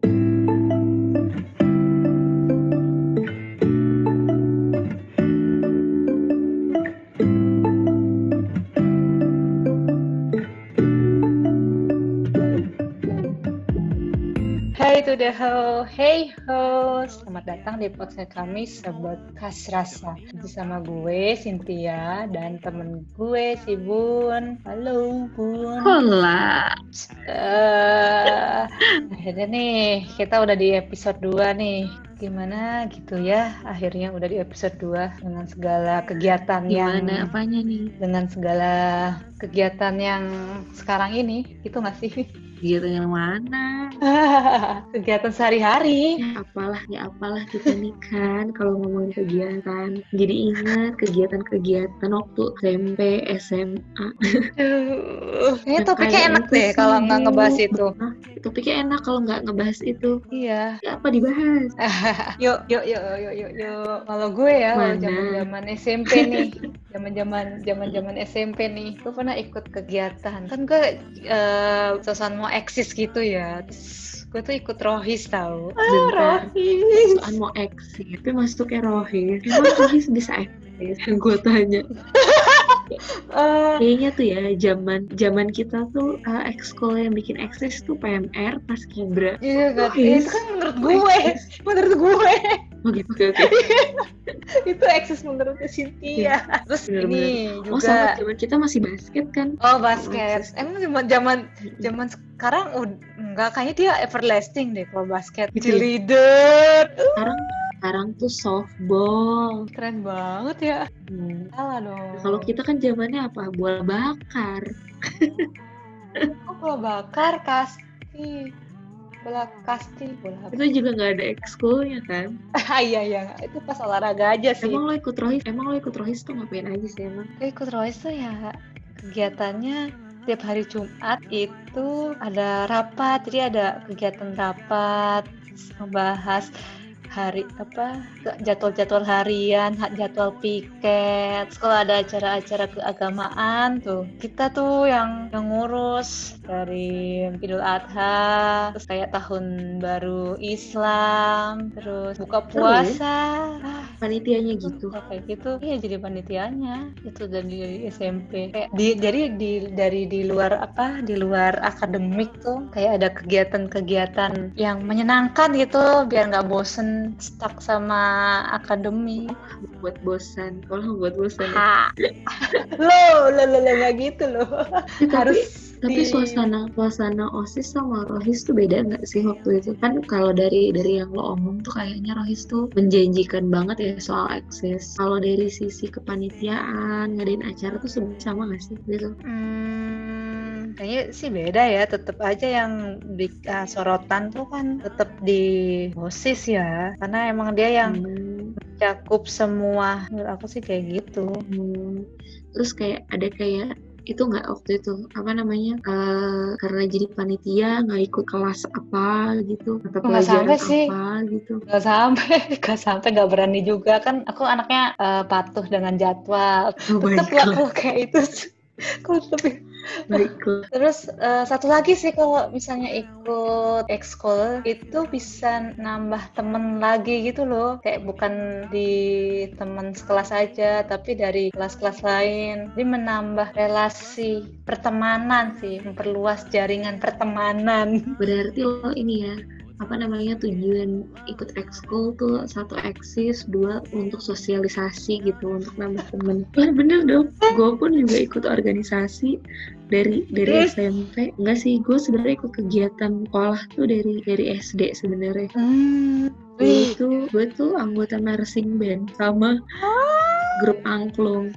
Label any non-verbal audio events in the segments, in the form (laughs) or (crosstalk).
thank you the ho, hey ho, selamat datang di podcast kami Sebut Kas Rasa Bersama gue, Cynthia, dan temen gue, si Bun. Halo Bun. Hola. uh, Akhirnya nih, kita udah di episode 2 nih. Gimana gitu ya, akhirnya udah di episode 2 Dengan segala kegiatan yang Gimana apanya nih? Dengan segala kegiatan yang sekarang ini, gitu gak sih? Gitu yang mana? (laughs) kegiatan sehari-hari. Ya apalah, ya apalah kita nih kan kalau ngomongin kegiatan. Jadi ingat kegiatan-kegiatan waktu SMP, SMA. Kayaknya Yang topiknya enak deh kalau nggak ngebahas itu. Hah? Topiknya enak kalau nggak ngebahas itu. Iya. Ya apa dibahas? (laughs) Yuk, yuk, yuk, yuk, yuk, yuk. Kalau gue ya, kalau Mana? zaman-zaman SMP nih, (laughs) zaman-zaman zaman-zaman SMP nih, gue pernah ikut kegiatan. Kan gue eh sosokan mau eksis gitu ya. Terus gue tuh ikut rohis tau. Bentar. rohis. Soal mau eksis, tapi masuknya rohis. Emang rohis bisa eksis? (laughs) Yang gue tanya. Eh, Kayaknya tuh ya zaman zaman kita tuh uh, ekskul yang bikin eksis tuh PMR pas kibra. Iya kan, Rohis. itu kan menurut gue, menurut gue. Oke oke oke. (laughs) itu eksis menurut Cynthia. Terus Bener-bener. ini Oh juga sama zaman kita masih basket kan? Oh basket. Eksis. Emang zaman zaman zaman sekarang enggak kayaknya dia everlasting deh kalau basket. Gitu ya? Cheerleader. Uh, Sekarang sekarang tuh softball. keren banget ya. Hmm. Salah dong. Kalau kita kan zamannya apa? Bola bakar. oh, bola bakar kasti. Bola kasti, bola apa? Itu juga nggak ada ekskulnya kan? (laughs) Iya iya, itu pas olahraga aja sih. Emang lo ikut rohis? Emang lo ikut rohis tuh ngapain aja sih emang? Gue ikut Royce tuh ya kegiatannya tiap hari Jumat itu ada rapat, jadi ada kegiatan rapat membahas hari apa jadwal-jadwal harian, ha- jadwal piket. Kalau ada acara-acara keagamaan tuh kita tuh yang yang ngurus dari Idul Adha, terus kayak tahun baru Islam, terus buka Seru ya? puasa. Ah, Panitianya gitu. Kayak gitu iya jadi panitianya itu dari SMP kayak di jadi di dari di luar apa di luar akademik tuh kayak ada kegiatan-kegiatan yang menyenangkan gitu biar nggak bosen stuck sama akademi Buat bosan. Kalau buat bosan. ya. lo lo lo lo nggak gitu lo Tapi- harus Tapi di- suasana suasana osis sama rohis tuh beda nggak sih waktu itu? Kan kalau dari dari yang lo omong tuh kayaknya rohis tuh menjanjikan banget ya soal akses. Kalau dari sisi kepanitiaan ngadain acara tuh sebenarnya sama nggak sih gitu? Hmm, kayaknya sih beda ya. Tetap aja yang di ah, sorotan tuh kan tetap di OSIS ya. Karena emang dia yang Hmm, mencakup semua. Menurut aku sih kayak gitu. hmm. Terus kayak ada kayak itu nggak waktu itu apa namanya eh, karena jadi panitia nggak ikut kelas apa gitu atau Nggak pelajaran sampai sih. apa gitu Gak sampai, (laughs) gak sampai, gak berani juga kan. Aku anaknya eh, patuh dengan jadwal. oh Tetap kalau kayak itu. Kalau tapi baiklah Terus eh, satu lagi sih kalau misalnya ikut ekskul itu bisa nambah temen lagi gitu loh. Kayak bukan di temen sekelas aja, tapi dari kelas-kelas lain. Jadi menambah relasi pertemanan sih, memperluas jaringan pertemanan. Berarti lo ini ya apa namanya tujuan ikut ekskul tuh satu eksis dua untuk sosialisasi gitu untuk nambah temen Wah, bener dong gue pun juga ikut organisasi dari dari? SMP enggak sih gue sebenarnya ikut kegiatan sekolah tuh dari dari SD sebenarnya Hmm. Wih. tuh gue tuh anggota marching band sama grup angklung.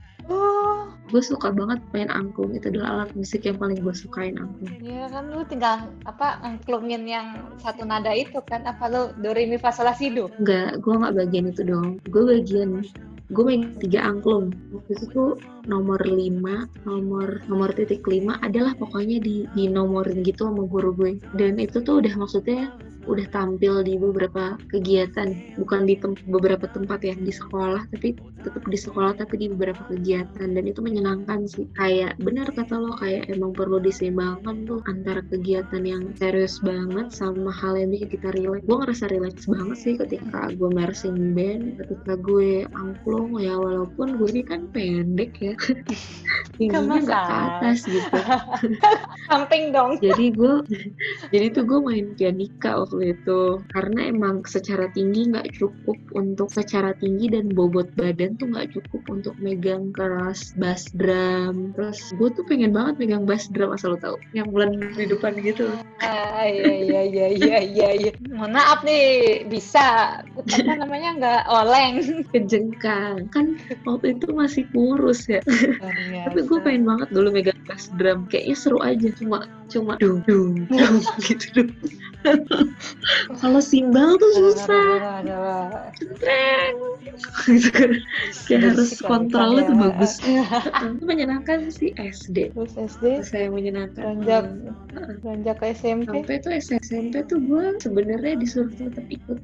Gue suka banget main angklung itu adalah alat musik yang paling gue sukain angklung Iya kan lu tinggal apa ngklungin yang satu nada itu kan apa lu do re mi fa sol la si do. Enggak, gue nggak bagian itu dong. Gue bagian gue main tiga angklung. Waktu itu tuh nomor lima, nomor nomor titik lima adalah pokoknya di di nomorin gitu sama guru gue. Dan itu tuh udah maksudnya udah tampil di beberapa kegiatan bukan di tem beberapa tempat ya di sekolah tapi tetap di sekolah tapi di beberapa kegiatan. Dan itu menyenangkan sih. Kayak benar kata lo kayak emang perlu diseimbangkan tuh antara kegiatan yang serius banget sama hal yang bikin kita relax. Gue ngerasa relax banget sih ketika gue marching band ketika gue angklung ya walaupun gue ini kan pendek ya. (laughs) Tingginya nggak ke atas gitu. (laughs) Samping dong. Jadi gue jadi tuh gue main pianika waktu itu. Karena emang secara tinggi nggak cukup untuk secara tinggi dan bobot badan tuh nggak cukup untuk megang keras bass drum. Terus gue tuh pengen banget megang bass drum asal lo tau yang bulan di depan gitu. Ah iya iya iya iya iya iya. Mohon maaf nih bisa. Apa namanya nggak oleng. Kejengkang kan waktu itu masih kurus ya. Tapi gue pengen banget dulu megang bass drum. Kayaknya seru aja. Cuma cuma dung dung (laughs) dung gitu dong (laughs) kalau simbal tuh susah. Centreng. (laughs) gitu kan. Kayak harus kontrolnya tuh bagus. Itu menyenangkan sih SD terus SD saya menyenangkan. Beranjak beranjak ke SMP sampai tuh SMP tuh gue sebenarnya disuruh tetap ikut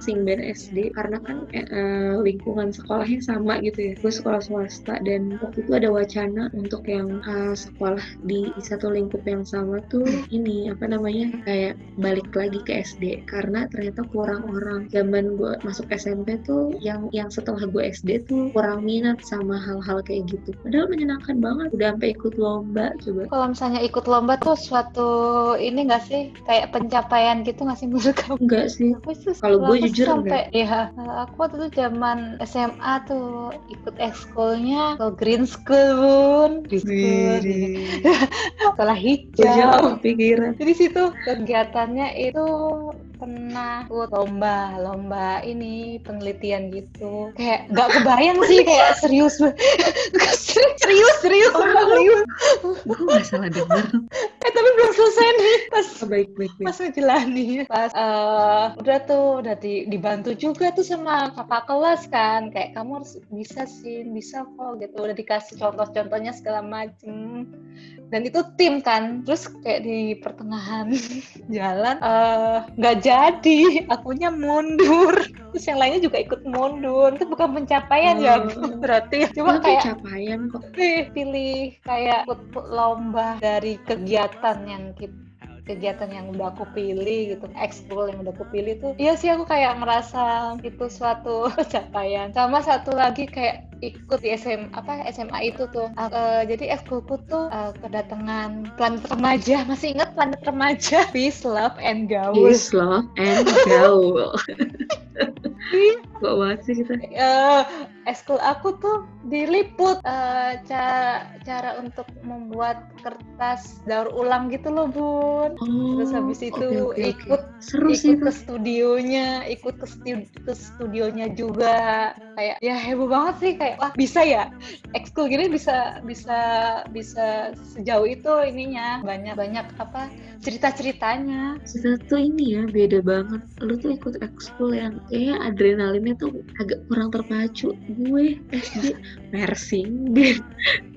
sing band SD karena kan eh, eh, lingkungan sekolahnya sama gitu ya. Gue sekolah swasta dan waktu itu ada wacana untuk yang uh, sekolah di, di satu lingkup yang sama tuh ini apa namanya kayak balik lagi ke SD karena ternyata kurang orang. Zaman gue masuk SMP tuh yang yang setelah gue SD tuh kurang minat sama hal-hal kayak gitu. Padahal menyenangkan banget. Udah sampai ikut lomba coba. Kalau misalnya ikut lomba tuh suatu ini gak sih? Kayak pencapaian gitu gak sih menurut kamu? Enggak sih. Kalau gue jujur sampai ya aku waktu itu zaman SMA tuh ikut ekskulnya ke Green School bun. Green School sekolah hijau pikiran jadi situ kegiatannya itu pernah ikut lomba lomba ini penelitian gitu. Kayak nggak kebayang sih kayak serius (laughs) serius serius serius? Gue nggak salah dengar. Eh tapi belum selesai nih. Pas oh, baik baik, baik. pas menjalani pas uh, udah tuh udah di, dibantu juga tuh sama kakak kelas kan. Kayak kamu harus bisa sih bisa kok gitu. Udah dikasih contoh-contohnya segala macem. Dan itu tim kan. Terus kayak di pertengahan (laughs) jalan nggak uh, jadi akunya mundur. Terus yang lainnya juga ikut mundur. Itu bukan pencapaian ya, oh. ya (laughs) berarti cuma kayak pencapaian kok. pilih kayak ikut lomba dari kegiatan yang kita kegiatan yang udah aku pilih gitu. Ekskul yang udah aku pilih tuh. Iya sih aku kayak ngerasa itu suatu (laughs) pencapaian. Sama satu lagi kayak ikut di SM apa SMA itu tuh. Uh, jadi ekskulku tuh uh, kedatangan planet remaja. Masih ingat planet remaja? (laughs) Peace love and gaul. Peace love and (laughs) gaul. Kok banget sih kita? Uh, eskul aku tuh diliput uh, cara cara untuk membuat kertas daur ulang gitu loh bun. Oh, terus habis itu okay, okay, ikut okay. Seru ikut sih ke studionya ikut ke, studi ke studionya juga. Kayak ya heboh banget sih kayak wah bisa ya? Ekskul gini bisa bisa bisa sejauh itu ininya. Banyak banyak apa cerita ceritanya cerita tuh ini ya beda banget. Lu tuh ikut ekskul yang kayaknya adrenalinnya tuh agak kurang terpacu. Gue SD mersing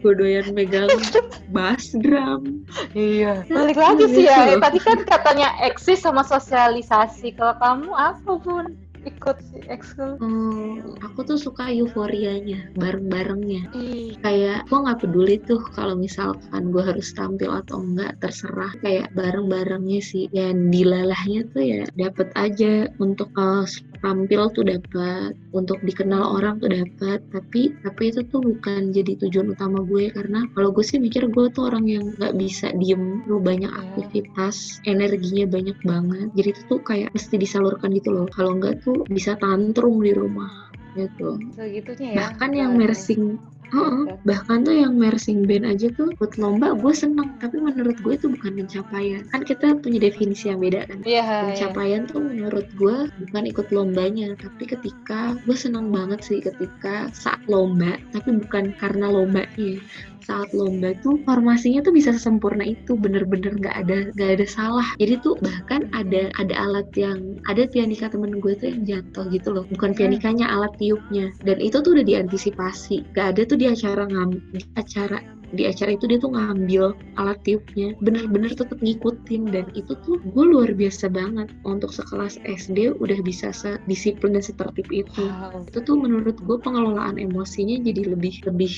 gue doyan megang (laughs) bass drum. Iya balik lagi sih ya. tadi kan katanya eksis sama sosialisasi. Kalau kamu apa pun ikut si ekskul? Hmm, aku tuh suka euforianya, bareng-barengnya. Hmm. Kayak gue nggak peduli tuh kalau misalkan gue harus tampil atau enggak, terserah. Kayak bareng-barengnya sih. Yang dilalahnya tuh ya dapat aja untuk uh, tampil tuh dapat untuk dikenal orang tuh dapat. Tapi tapi itu tuh bukan jadi tujuan utama gue karena kalau gue sih mikir gue tuh orang yang nggak bisa diem lu banyak iya. aktivitas energinya banyak banget. Jadi itu tuh kayak mesti disalurkan gitu loh. Kalau nggak tuh bisa tantrum di rumah gitu. Segitunya ya bahkan yang mersing Uh, bahkan tuh yang mersing band aja tuh buat lomba gue seneng. Tapi menurut gue itu bukan pencapaian. Kan kita punya definisi yang beda kan. Yeah, pencapaian yeah. tuh menurut gue bukan ikut lombanya. Tapi ketika gue seneng banget sih ketika saat lomba tapi bukan karena lombanya saat lomba tuh formasinya tuh bisa sempurna itu bener-bener nggak -bener ada nggak ada salah. Jadi tuh bahkan ada ada alat yang ada pianika temen gue tuh yang jatuh gitu loh. Bukan hmm. pianikanya alat tiupnya. Dan itu tuh udah diantisipasi. Gak ada tuh di acara ngam di acara di acara itu dia tuh ngambil alat tiupnya. Bener-bener tetap ngikutin. Dan itu tuh gue luar biasa banget. Untuk sekelas SD udah bisa disiplin dan setertib itu. Wow. itu tuh menurut gue pengelolaan emosinya jadi lebih lebih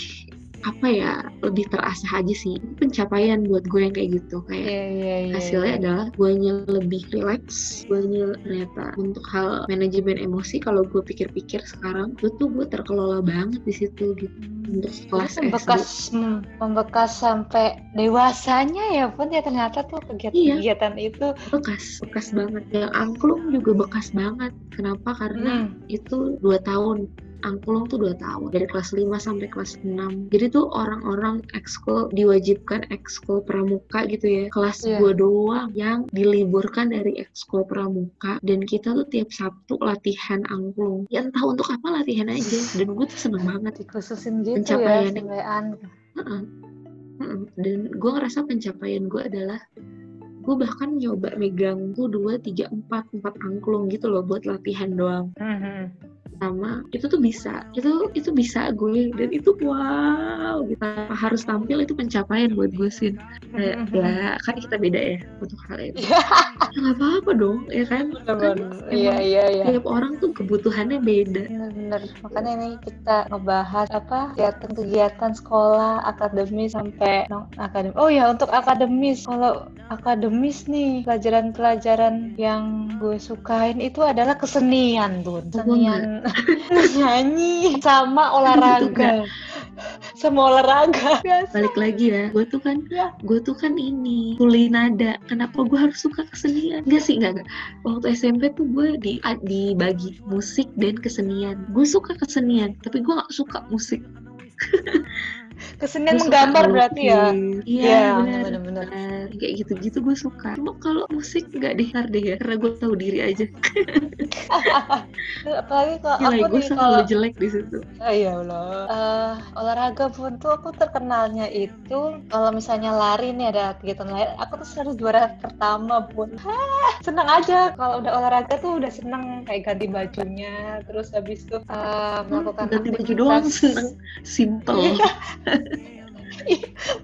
apa ya lebih terasa aja sih pencapaian buat gue yang kayak gitu kayak yeah, yeah, yeah, hasilnya yeah. adalah gue lebih relax gue ternyata untuk hal manajemen emosi kalau gue pikir-pikir sekarang itu tuh gue terkelola banget di situ gitu hmm. untuk kelas membekas SD. membekas sampai dewasanya ya pun ya ternyata tuh kegiatan-kegiatan iya, itu bekas bekas banget yang angklung juga bekas banget kenapa karena hmm. itu dua tahun angklung tuh 2 tahun dari kelas 5 sampai kelas 6 jadi tuh orang-orang ekskul diwajibkan ekskul pramuka gitu ya. Kelas yeah. gue doang yang diliburkan dari ekskul pramuka. Dan kita tuh tiap Sabtu latihan angklung. Ya entah untuk apa latihan aja. Dan gue tuh seneng banget. Dikhususin gitu pencapaian ya uh -uh. dan gue ngerasa pencapaian gue adalah gue bahkan nyoba megang tuh dua tiga empat empat angklung gitu loh buat latihan doang. Mm -hmm sama itu tuh bisa. Itu itu bisa gue. Dan itu wow kita harus tampil itu pencapaian buat gue sih. Kayak mm-hmm. ya kan kita beda ya untuk hal itu. Ya nggak apa-apa dong ya kan, kan iya iya iya. tiap orang tuh kebutuhannya beda. Benar-benar makanya ini kita ngebahas apa kegiatan-kegiatan sekolah akademis sampai non akademis oh ya untuk akademis. Kalau akademis nih pelajaran-pelajaran yang gue sukain itu adalah kesenian bun. Kesenian nyanyi sama olahraga. Sama olahraga. Biasa. balik lagi ya gue tuh kan ya. gue tuh kan ini tuli nada. Kenapa gue harus suka kesenian? Gak sih gak, gak. waktu SMP tuh gue di dibagi musik dan kesenian. Gue suka kesenian tapi gue gak suka musik (laughs) kesenian menggambar berarti ya? iya ya, benar-benar kayak gitu-gitu gue suka. Cuma kalau musik nggak deh deh ya karena gue tahu diri aja. (laughs) Apalagi kalau Gila, aku gue selalu jelek di situ. Oh, iya Allah. Uh, olahraga pun tuh aku terkenalnya itu kalau misalnya lari nih ada kegiatan lain aku tuh selalu juara pertama pun. Senang aja. Kalau udah olahraga tuh udah seneng kayak ganti bajunya terus habis itu uh, melakukan ganti baju doang seneng simple iya.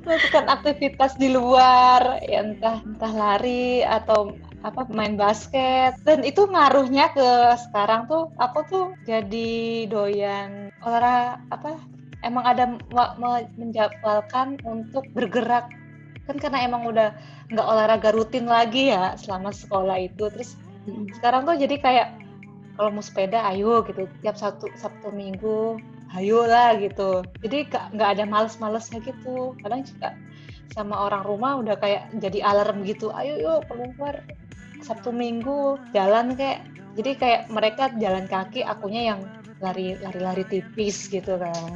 Melakukan aktivitas di luar ya entah entah lari atau apa main basket. Dan itu ngaruhnya ke sekarang tuh aku tuh jadi doyan olahraga apa emang ada menjadwalkan untuk bergerak. Kan karena emang udah nggak olahraga rutin lagi ya selama sekolah itu. Terus hmm. sekarang tuh jadi kayak kalau mau sepeda ayo gitu tiap satu sabtu minggu ayo lah gitu. Jadi nggak ada males-malesnya gitu. Kadang juga sama orang rumah udah kayak jadi alarm gitu. Ayo yuk keluar. Sabtu minggu jalan kayak. Jadi kayak mereka jalan kaki akunya yang lari lari lari tipis gitu kan.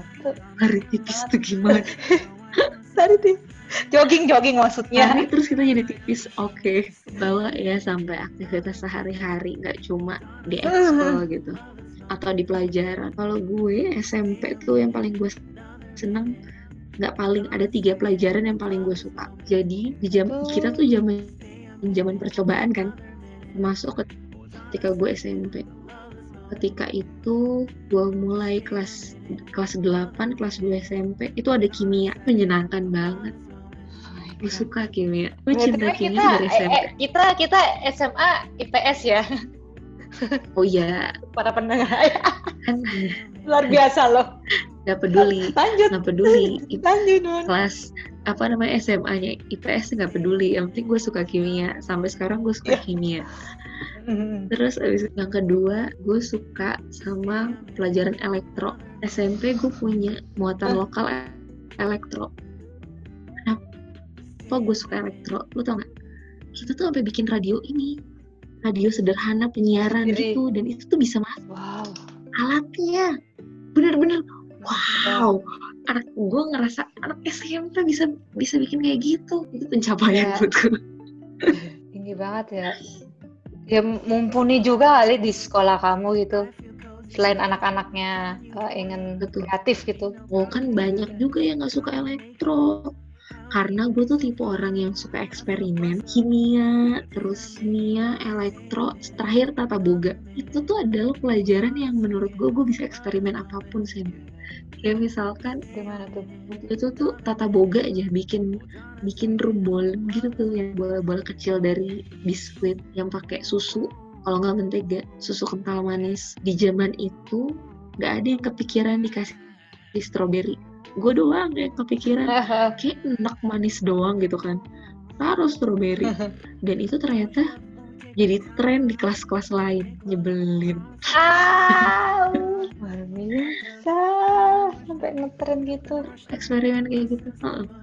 Lari tipis tuh gimana? (laughs) Lari tipis jogging jogging maksudnya. Lari terus kita jadi tipis. Oke okay. bawa ya sampai aktivitas sehari-hari. Nggak cuma di (laughs) ekskul gitu atau di pelajaran. Kalau gue SMP tuh yang paling gue seneng nggak paling ada tiga pelajaran yang paling gue suka. Jadi di jam oh. kita tuh zaman zaman percobaan kan masuk ketika gue SMP ketika itu gue mulai kelas kelas 8 kelas 2 SMP itu ada kimia menyenangkan banget. Oh gue suka kimia. Gue cinta kimia kita, dari SMP eh, eh, kita kita SMA IPS ya (laughs) oh iya. Para pendengar. Luar biasa loh. Nggak peduli. Lanjut. Nggak peduli. (laughs) Lanjut kelas apa namanya SMA-nya IPS nggak peduli. Yang penting gue suka kimia. Sampai sekarang gue suka yeah. kimia. Mm-hmm. terus abis yang kedua gue suka sama pelajaran elektro. SMP gue punya muatan lokal elektro. Kenapa gue suka elektro? Lu tau gak kita tuh sampai bikin radio ini radio sederhana penyiaran Jadi, gitu dan itu tuh bisa masuk wow. alatnya. Bener-bener wow. Anak gue ngerasa anak SMP bisa bisa bikin kayak gitu. Itu pencapaian ya. buatku (laughs) tinggi banget ya. Ya mumpuni juga kali di sekolah kamu gitu. Selain anak-anaknya uh, ingin Betul. kreatif gitu. Oh kan banyak juga yang nggak suka elektro karena gue tuh tipe orang yang suka eksperimen kimia terus kimia elektro terakhir tata boga. Itu tuh adalah pelajaran yang menurut gue gue bisa eksperimen apa pun sih kayak misalkan Gimana tuh? itu tuh tata boga aja bikin bikin rumbol gitu tuh yang bola-bola kecil dari biskuit yang pakai susu kalau nggak mentega susu kental manis. Di zaman itu nggak ada yang kepikiran dikasih di stroberi gue doang yang kepikiran. (laughs) Kayak enak manis doang gitu kan. Taruh stroberi (laughs) dan itu ternyata jadi tren di kelas-kelas lain. Nyebelin. Ah, (laughs) biasa sampai ngetren gitu. eksperimen kayak gitu.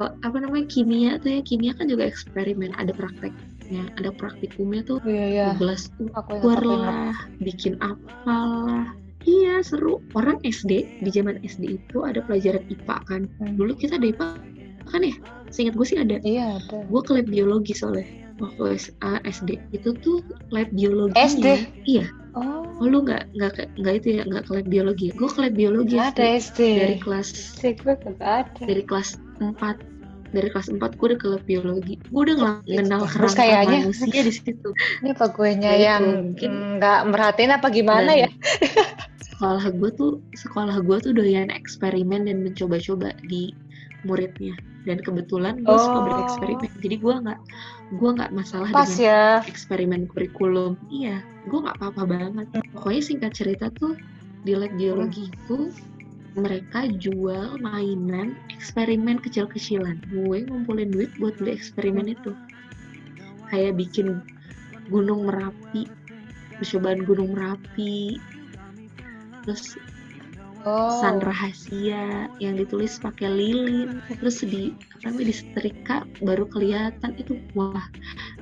Apa namanya kimia tuh ya. Kimia kan juga eksperimen. Ada prakteknya ada praktikumnya tuh. Iya ya. gelas Aku ukur ingat, aku ingat. lah bikin apalah iya seru orang SD di zaman SD itu ada pelajaran IPA kan Hmm. dulu kita ada IPA kan ya seingat gue sih ada Iya ada. gue ke lab biologi soalnya waktu SD itu tuh lab biologi SD? iya Oh, oh lu nggak nggak nggak itu ya nggak ke lab biologi gue ke lab biologi nggak SD. ada SD. dari kelas SD gue nggak ada. dari kelas 4 dari kelas 4 gue udah ke lab biologi gue udah Gitu. ngenal Terus kayaknya- manusia di situ Ini apa gue nya Ya itu, yang nggak merhatiin apa gimana Dan ya? Sekolah gue tuh sekolah gue tuh doyan eksperimen dan mencoba-coba di muridnya. Dan kebetulan gue suka Oh. bereksperimen. Jadi gue nggak gue nggak masalah Pas dengan ya. eksperimen kurikulum. Iya gue nggak apa-apa banget. Pokoknya singkat cerita tuh di lab biologi itu mereka jual mainan eksperimen kecil-kecilan. Gue ngumpulin duit buat beli eksperimen itu. Kayak bikin gunung merapi percobaan gunung merapi terus Oh. pesan rahasia yang ditulis pakai lilin. Terus di apa namanya disetrika baru kelihatan. Itu wah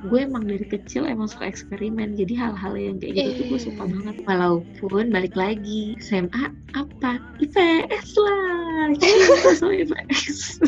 gue emang dari kecil emang suka eksperimen. Jadi hal-hal yang kayak gitu tuh gue suka Eh. banget. Walaupun balik lagi SMA apa? IPS lah. (laughs) Sama IPS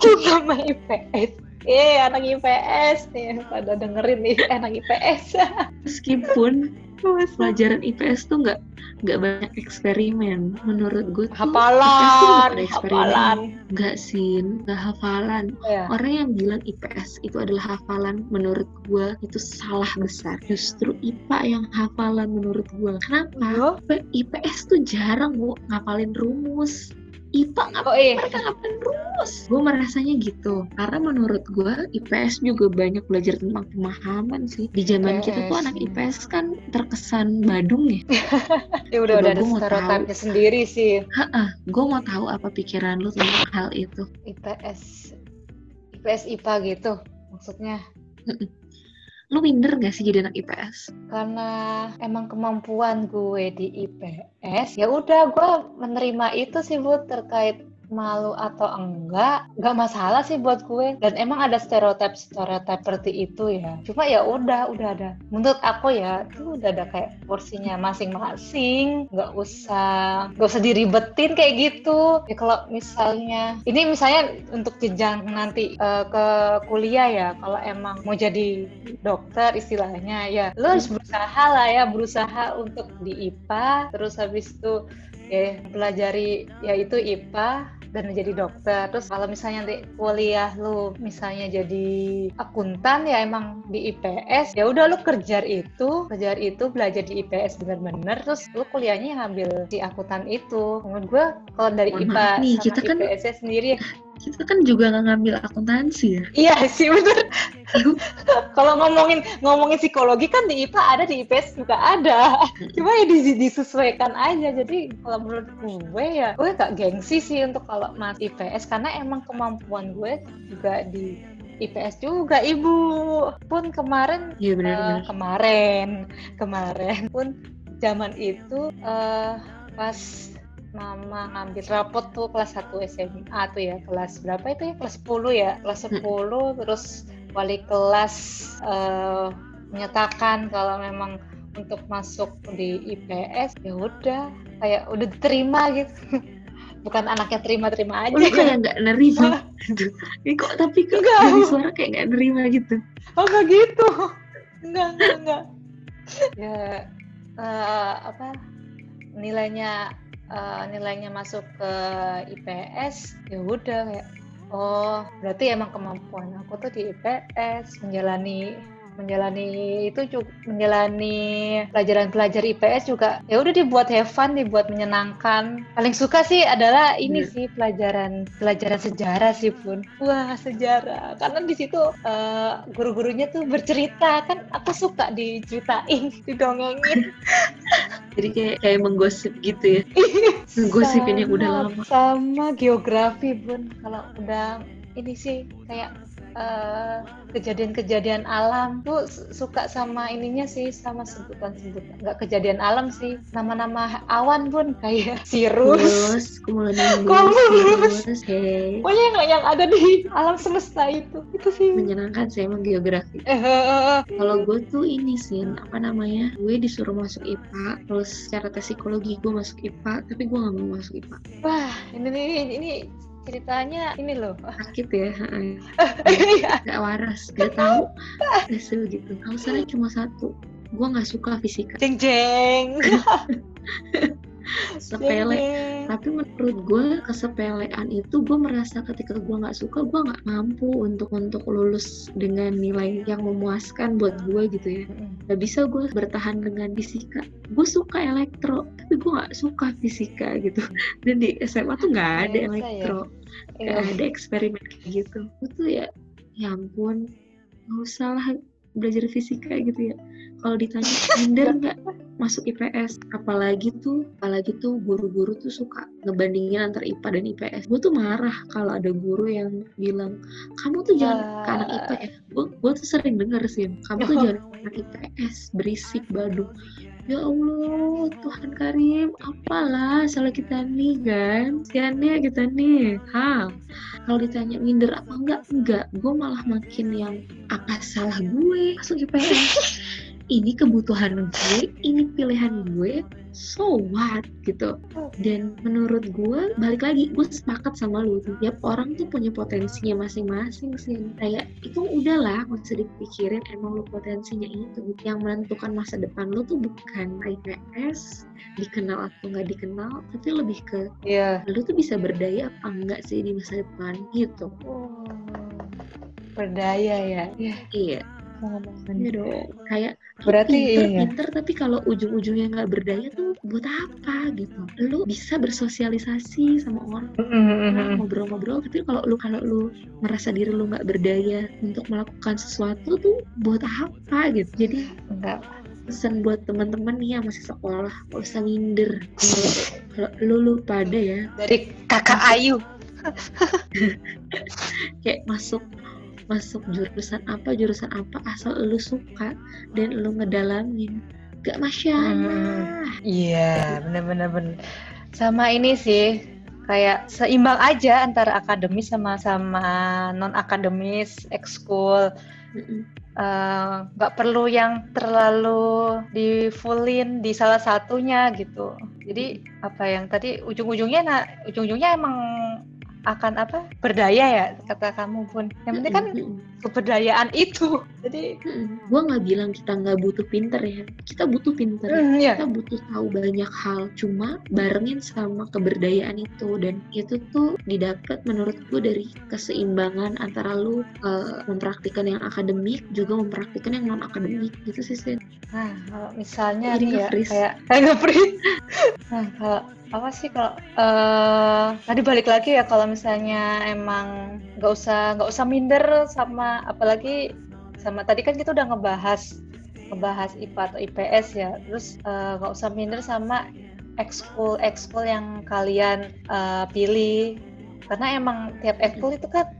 nama IPS. Eh, anak IPS nih pada dengerin nih (laughs) anak IPS. meskipun pelajaran IPS tuh nggak nggak banyak eksperimen menurut gue tuh IPS tuh hafalan, nggak ada eksperimen. hafalan. nggak sih nggak hafalan Ya. Orang yang bilang IPS itu adalah hafalan menurut gua itu salah besar. Justru IPA yang hafalan menurut gua. Kenapa? Oh, IPS tuh jarang bu ngapalin rumus. IPA nggak oh iya. mereka ngapalin rumus. Gue merasanya gitu. Karena menurut gua IPS juga banyak belajar tentang pemahaman sih. Di zaman kita tuh anak IPS kan terkesan badung ya. (laughs) Ya udah Coba udah ada stereotipnya sendiri sih. Gue mau tahu apa pikiran lu tentang hal itu. IPS IPS IPA gitu maksudnya Lu minder gak sih jadi anak IPS? karena emang kemampuan gue di IPS ya udah gue menerima itu sih bu terkait malu atau enggak nggak masalah sih buat gue. Dan emang ada stereotip stereotip seperti itu ya. Cuma ya udah udah ada. Menurut aku ya itu udah ada kayak porsinya masing-masing. Nggak usah nggak usah diribetin kayak gitu. Ya kalau misalnya ini misalnya untuk jenjang nanti eh, ke kuliah ya. Kalau emang mau jadi dokter istilahnya ya. Lo harus berusaha lah ya berusaha untuk di IPA terus habis itu ya pelajari yaitu IPA dan menjadi dokter. Terus kalau misalnya nanti kuliah lu misalnya jadi akuntan ya emang di IPS ya udah lu kerja itu kerja itu belajar di IPS bener-bener terus lu kuliahnya ngambil si akuntan itu. Menurut gue kalau dari IPA nih, sama kita kan IPS -nya sendiri Kita kan juga nggak ngambil akuntansi ya. iya sih bener (laughs) kalau ngomongin ngomongin psikologi kan di IPA ada di IPS juga ada. Cuma ya dis- disesuaikan aja. Jadi kalau menurut gue ya gue gak gengsi sih untuk kalau mas IPS karena emang kemampuan gue juga di IPS juga ibu. Pun kemarin Iya eh, benar-benar. kemarin kemarin pun zaman itu eh pas mama ngambil rapot tuh kelas 1 SMA tuh ya kelas berapa itu ya kelas 10 ya kelas 10 terus wali kelas eh, menyatakan kalau memang untuk masuk di IPS ya udah kayak udah diterima gitu (laughs) bukan anaknya terima-terima aja lu kayak nggak nerima. (laughs) Ini kok tapi kok Enggak. dari suara kayak nggak nerima gitu. Oh nggak gitu, (laughs) nggak nggak nggak. ya eh, apa nilainya eh, nilainya masuk ke IPS ya udah kayak oh berarti emang kemampuan aku tuh di IPS menjalani menjalani itu juga menjalani pelajaran-pelajar IPS juga ya udah dibuat have fun dibuat menyenangkan paling suka sih adalah ini Bener. sih pelajaran pelajaran sejarah sih pun wah sejarah karena di situ eh, guru-gurunya tuh bercerita kan aku suka diceritain (laughs) didongengin (laughs) Jadi kayak kayak menggosip gitu ya. (laughs) Ngegosipin yang udah Sama- lama. sama geografi bun kalau udah ini sih kayak eh, kejadian-kejadian alam tuh su- suka sama ininya sih sama sebutan-sebutan nggak kejadian alam sih nama-nama awan bun kayak sirus cumulonimbus, hey. pokoknya yang, yang ada di alam semesta itu itu sih Menyenangkan sih emang geografi. Eh, eh. Kalau gue tuh ini sih, apa namanya? Gue disuruh masuk IPA, terus secara tes psikologi gue masuk IPA, tapi gue gak mau masuk IPA. wah ini ini, ini ceritanya ini loh Sakit ya, heeh. (laughs) Iya. gak waras, gak tahu. Hasil gitu. Alasannya cuma satu, gue gak suka fisika. jeng jeng (laughs) Sepele. Tapi menurut gue kesepelean itu gue merasa ketika gue nggak suka gue nggak mampu untuk untuk lulus dengan nilai yang memuaskan buat gue gitu ya. Mm-mm. Gak bisa gue bertahan dengan fisika. Gue suka elektro, tapi gue nggak suka fisika gitu. Dan di SMA tuh nggak ada ya. elektro, nggak Iya. ada eksperimen kayak gitu. Tuh ya, ya ampun, nggak usah lah belajar fisika gitu ya. Kalau ditanya minder nggak masuk IPS, apalagi tuh, apalagi tuh guru-guru tuh suka ngebandingin antar IPA dan IPS. Gue tuh marah kalau ada guru yang bilang kamu tuh jangan ke anak IPA ya. Gue gue tuh sering denger sih, kamu tuh (laughs) jangan ke anak IPS, berisik badu. Ya Allah, Tuhan Karim, apalah salah kita nih kan? Siannya kita nih. Ha, kalau ditanya minder apa enggak? Enggak, gue malah makin yang apa salah gue masuk IPS. Ini kebutuhan gue, ini pilihan gue, so what gitu. Dan menurut gue, balik lagi, gue sepakat sama lu. Tiap orang tuh punya potensinya masing-masing sih. Kayak itu udahlah, gak usah dipikirin emang lu potensinya itu. Yang menentukan masa depan lu tuh bukan IPS, dikenal atau nggak dikenal, tapi lebih ke Iya. lu tuh bisa berdaya apa enggak sih di masa depan gitu. Oh, berdaya ya. Iya. Iya, ngomongin. iya dong. Kayak Berarti pinter, iya. pinter tapi kalau ujung-ujungnya nggak berdaya tuh buat apa gitu lu bisa bersosialisasi sama orang ngobrol-ngobrol tapi kalau lu kalau lu merasa diri lu nggak berdaya untuk melakukan sesuatu tuh buat apa gitu jadi Enggak. pesan buat teman-teman nih yang masih sekolah gak usah minder Kalau- kalau lu lu pada ya Dari kakak Ayu. (laughs) kayak masuk masuk jurusan apa jurusan apa asal lu suka dan lu ngedalamin gak masalah Iya, bener-bener bener. Sama ini sih, kayak seimbang aja antara akademis sama sama non akademis, ekskul. Eh, nggak perlu yang terlalu di fullin di salah satunya gitu. Jadi apa yang tadi ujung-ujungnya, nah ujung-ujungnya emang akan apa berdaya ya kata kamu pun. Yang penting kan keberdayaan itu. Jadi gue nggak bilang kita nggak butuh pinter ya. Kita butuh pinter. Mm, ya. kita butuh tahu banyak hal. Cuma barengin sama keberdayaan itu. Dan itu tuh didapat menurut gue dari keseimbangan antara lu uh, mempraktikkan yang akademik juga mempraktikkan yang non akademik gitu sih Sin. Nah, kalau misalnya Jadi nih ya, kayak (laughs) kayak nge-freeze. nah, kalau apa sih kalau eh tadi balik lagi ya. Kalau misalnya emang nggak usah nggak usah minder sama apalagi sama tadi kan kita udah ngebahas ngebahas IPA atau IPS ya, terus eh, nggak usah minder sama ekskul ekskul yang kalian eh, pilih. Karena emang tiap ekskul itu kan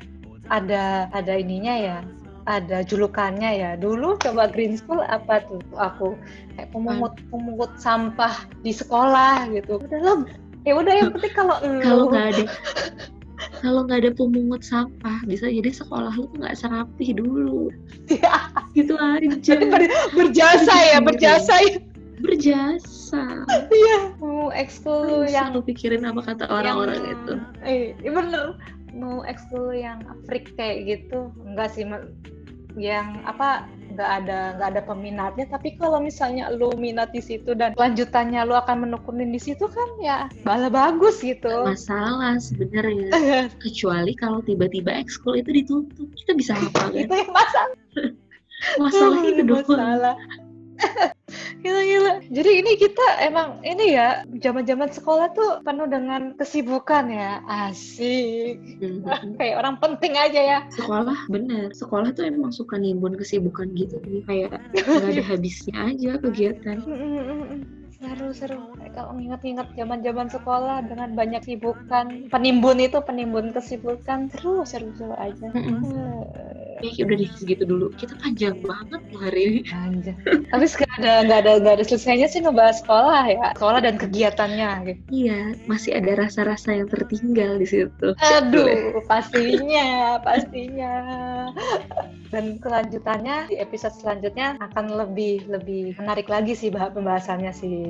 ada ada ininya ya ada julukannya ya. Dulu coba green school apa tuh? Aku kayak pemungut pemungut sampah di sekolah gitu. Udah lah ya udah yang penting kalau kalau nggak ada (laughs) kalau nggak ada pemungut sampah bisa jadi sekolah lu nggak serapih dulu. Ya, gitu aja. Ber- berjasa ya berjasa ya. berjasa. Iya. Mau ekskul yang lu pikirin apa kata orang-orang yang- itu. Eh iya bener. Mau ekskul yang freak kayak gitu enggak sih yang apa nggak ada nggak ada peminatnya. Tapi kalau misalnya lu minat di situ dan lanjutannya lu akan menekunin di situ kan ya bala bagus gitu. Masalah sebenarnya. (laughs) Kecuali kalau tiba-tiba ekskul itu ditutup kita bisa apa kan? itu yang masalah. (laughs) Masalah itu (laughs) doang. masalah gila gila. Jadi ini kita emang ini ya zaman zaman sekolah tuh penuh dengan kesibukan ya. Asik. Mhm. (laughs) kayak orang penting aja ya. Sekolah bener. Sekolah tuh emang suka nimbun kesibukan gitu. Kayak (laughs) nggak ada habisnya aja kegiatan seru seru kalau ingat-ingat zaman zaman sekolah dengan banyak sibukan penimbun itu penimbun kesibukan seru seru seru aja Mm-mm. Eh, ya udah deh segitu dulu kita panjang banget loh hari ini Anjir. Tapi nggak ada nggak ada nggak ada selesainya sih ngebahas sekolah ya, sekolah dan kegiatannya. Gitu. iya masih ada rasa-rasa yang tertinggal di situ Aduh, pastinya, pastinya. Dan kelanjutannya di episode selanjutnya akan lebih lebih menarik lagi sih bah- pembahasannya sih